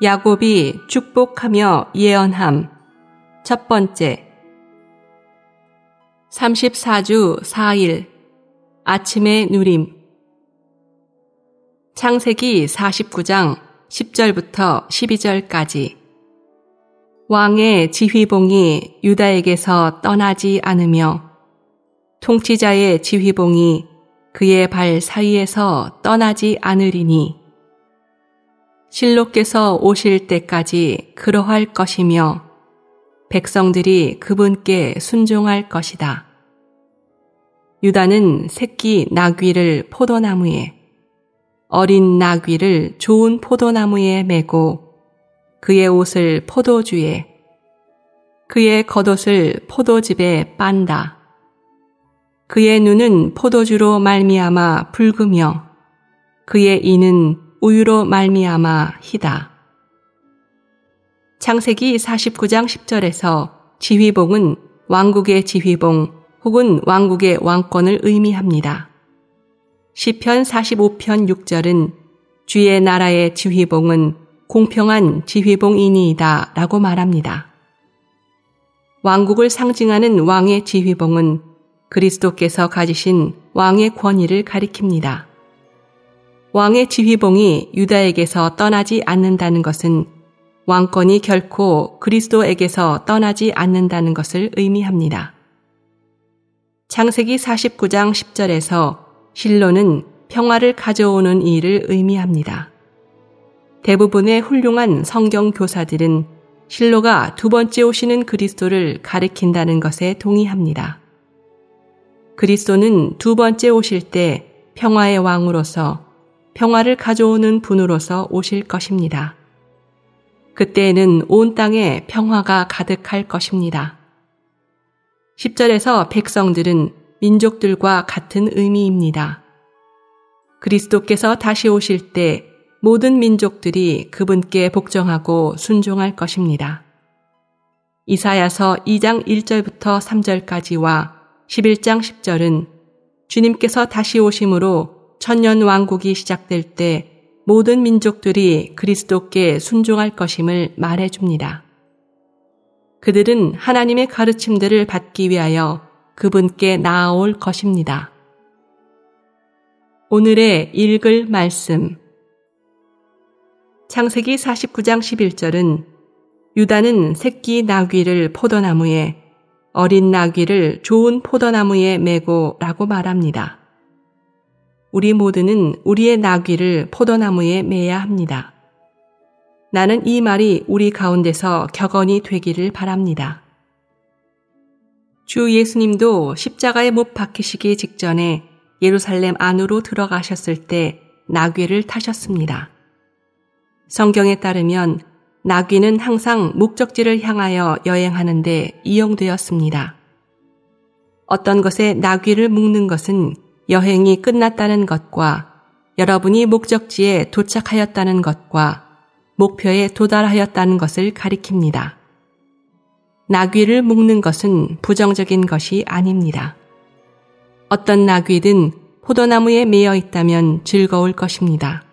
야곱이 축복하며 예언함. 첫 번째. 34주 4일. 아침의 누림. 창세기 49장 10절부터 12절까지. 왕의 지휘봉이 유다에게서 떠나지 않으며 통치자의 지휘봉이 그의 발 사이에서 떠나지 않으리니 실로께서 오실 때까지 그러할 것이며 백성들이 그분께 순종할 것이다. 유다는 새끼 나귀를 포도나무에 어린 나귀를 좋은 포도나무에 메고 그의 옷을 포도주에 그의 겉옷을 포도즙에 빤다. 그의 눈은 포도주로 말미암아 붉으며 그의 이는 우유로 말미암아 희다. 창세기 49장 10절에서 지휘봉은 왕국의 지휘봉 혹은 왕국의 왕권을 의미합니다. 시편 45편 6절은 주의 나라의 지휘봉은 공평한 지휘봉이니이다 라고 말합니다. 왕국을 상징하는 왕의 지휘봉은 그리스도께서 가지신 왕의 권위를 가리킵니다. 왕의 지휘봉이 유다에게서 떠나지 않는다는 것은 왕권이 결코 그리스도에게서 떠나지 않는다는 것을 의미합니다. 창세기 49장 10절에서 실로는 평화를 가져오는 일을 의미합니다. 대부분의 훌륭한 성경 교사들은 실로가 두 번째 오시는 그리스도를 가리킨다는 것에 동의합니다. 그리스도는 두 번째 오실 때 평화의 왕으로서 평화를 가져오는 분으로서 오실 것입니다. 그때에는 온 땅에 평화가 가득할 것입니다. 10절에서 백성들은 민족들과 같은 의미입니다. 그리스도께서 다시 오실 때 모든 민족들이 그분께 복종하고 순종할 것입니다. 이사야서 2장 1절부터 3절까지와 11장 10절은 주님께서 다시 오심으로 천년 왕국이 시작될 때 모든 민족들이 그리스도께 순종할 것임을 말해 줍니다. 그들은 하나님의 가르침들을 받기 위하여 그분께 나아올 것입니다. 오늘의 읽을 말씀. 창세기 49장 11절은 유다는 새끼 나귀를 포도나무에 어린 나귀를 좋은 포도나무에 메고 라고 말합니다. 우리 모두는 우리의 나귀를 포도나무에 매야 합니다. 나는 이 말이 우리 가운데서 격언이 되기를 바랍니다. 주 예수님도 십자가에 못 박히시기 직전에 예루살렘 안으로 들어가셨을 때 나귀를 타셨습니다. 성경에 따르면 나귀는 항상 목적지를 향하여 여행하는데 이용되었습니다. 어떤 것에 나귀를 묶는 것은 여행이 끝났다는 것과 여러분이 목적지에 도착하였다는 것과 목표에 도달하였다는 것을 가리킵니다. 나귀를 묶는 것은 부정적인 것이 아닙니다. 어떤 나귀든 포도나무에 매여 있다면 즐거울 것입니다.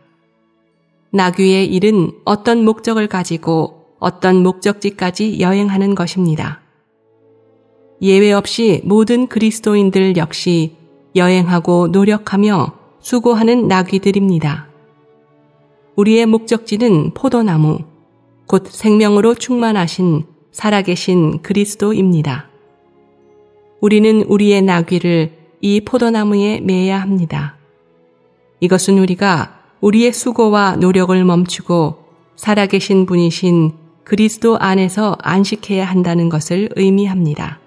나귀의 일은 어떤 목적을 가지고 어떤 목적지까지 여행하는 것입니다. 예외 없이 모든 그리스도인들 역시 여행하고 노력하며 수고하는 나귀들입니다. 우리의 목적지는 포도나무, 곧 생명으로 충만하신 살아계신 그리스도입니다. 우리는 우리의 나귀를 이 포도나무에 매야 합니다. 이것은 우리가 우리의 수고와 노력을 멈추고 살아계신 분이신 그리스도 안에서 안식해야 한다는 것을 의미합니다.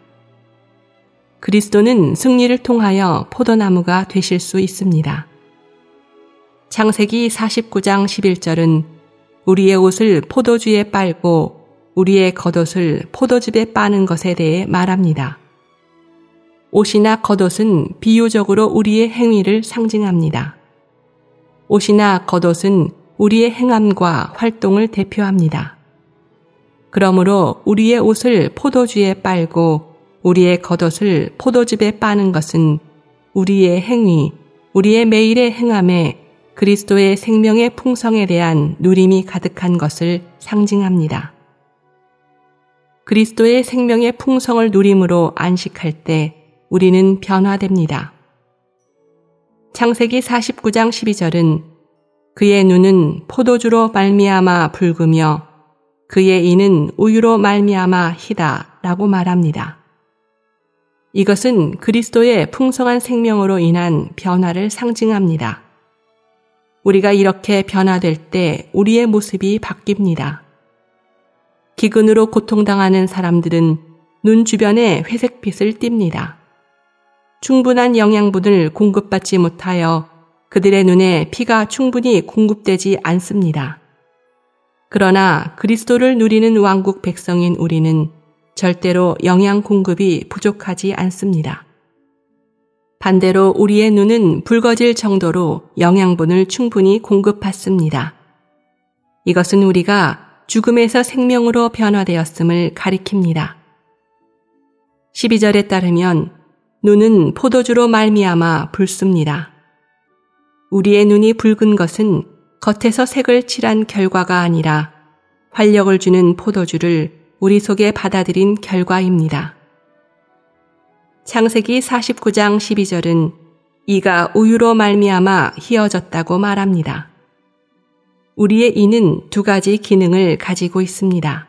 그리스도는 승리를 통하여 포도나무가 되실 수 있습니다. 창세기 49장 11절은 우리의 옷을 포도주에 빨고 우리의 겉옷을 포도즙에 빠는 것에 대해 말합니다. 옷이나 겉옷은 비유적으로 우리의 행위를 상징합니다. 옷이나 겉옷은 우리의 행함과 활동을 대표합니다. 그러므로 우리의 옷을 포도주에 빨고 우리의 겉옷을 포도즙에 빠는 것은 우리의 행위, 우리의 매일의 행함에 그리스도의 생명의 풍성에 대한 누림이 가득한 것을 상징합니다. 그리스도의 생명의 풍성을 누림으로 안식할 때 우리는 변화됩니다. 창세기 49장 12절은 그의 눈은 포도주로 말미암아 붉으며 그의 이는 우유로 말미암아 희다라고 말합니다. 이것은 그리스도의 풍성한 생명으로 인한 변화를 상징합니다. 우리가 이렇게 변화될 때 우리의 모습이 바뀝니다. 기근으로 고통당하는 사람들은 눈 주변에 회색빛을 띱니다. 충분한 영양분을 공급받지 못하여 그들의 눈에 피가 충분히 공급되지 않습니다. 그러나 그리스도를 누리는 왕국 백성인 우리는 절대로 영양 공급이 부족하지 않습니다. 반대로 우리의 눈은 붉어질 정도로 영양분을 충분히 공급받습니다. 이것은 우리가 죽음에서 생명으로 변화되었음을 가리킵니다. 12절에 따르면 눈은 포도주로 말미암아 붉습니다. 우리의 눈이 붉은 것은 겉에서 색을 칠한 결과가 아니라 활력을 주는 포도주를 우리 속에 받아들인 결과입니다. 창세기 49장 12절은 이가 우유로 말미암아 희어졌다고 말합니다. 우리의 이는 두 가지 기능을 가지고 있습니다.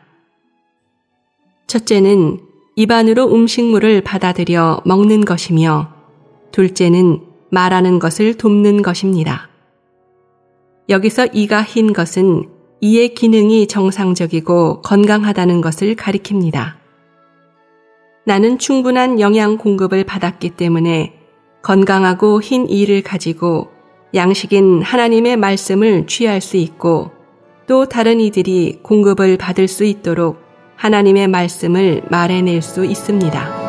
첫째는 입안으로 음식물을 받아들여 먹는 것이며 둘째는 말하는 것을 돕는 것입니다. 여기서 이가 흰 것은 이의 기능이 정상적이고 건강하다는 것을 가리킵니다. 나는 충분한 영양 공급을 받았기 때문에 건강하고 흰 이를 가지고 양식인 하나님의 말씀을 취할 수 있고 또 다른 이들이 공급을 받을 수 있도록 하나님의 말씀을 말해낼 수 있습니다.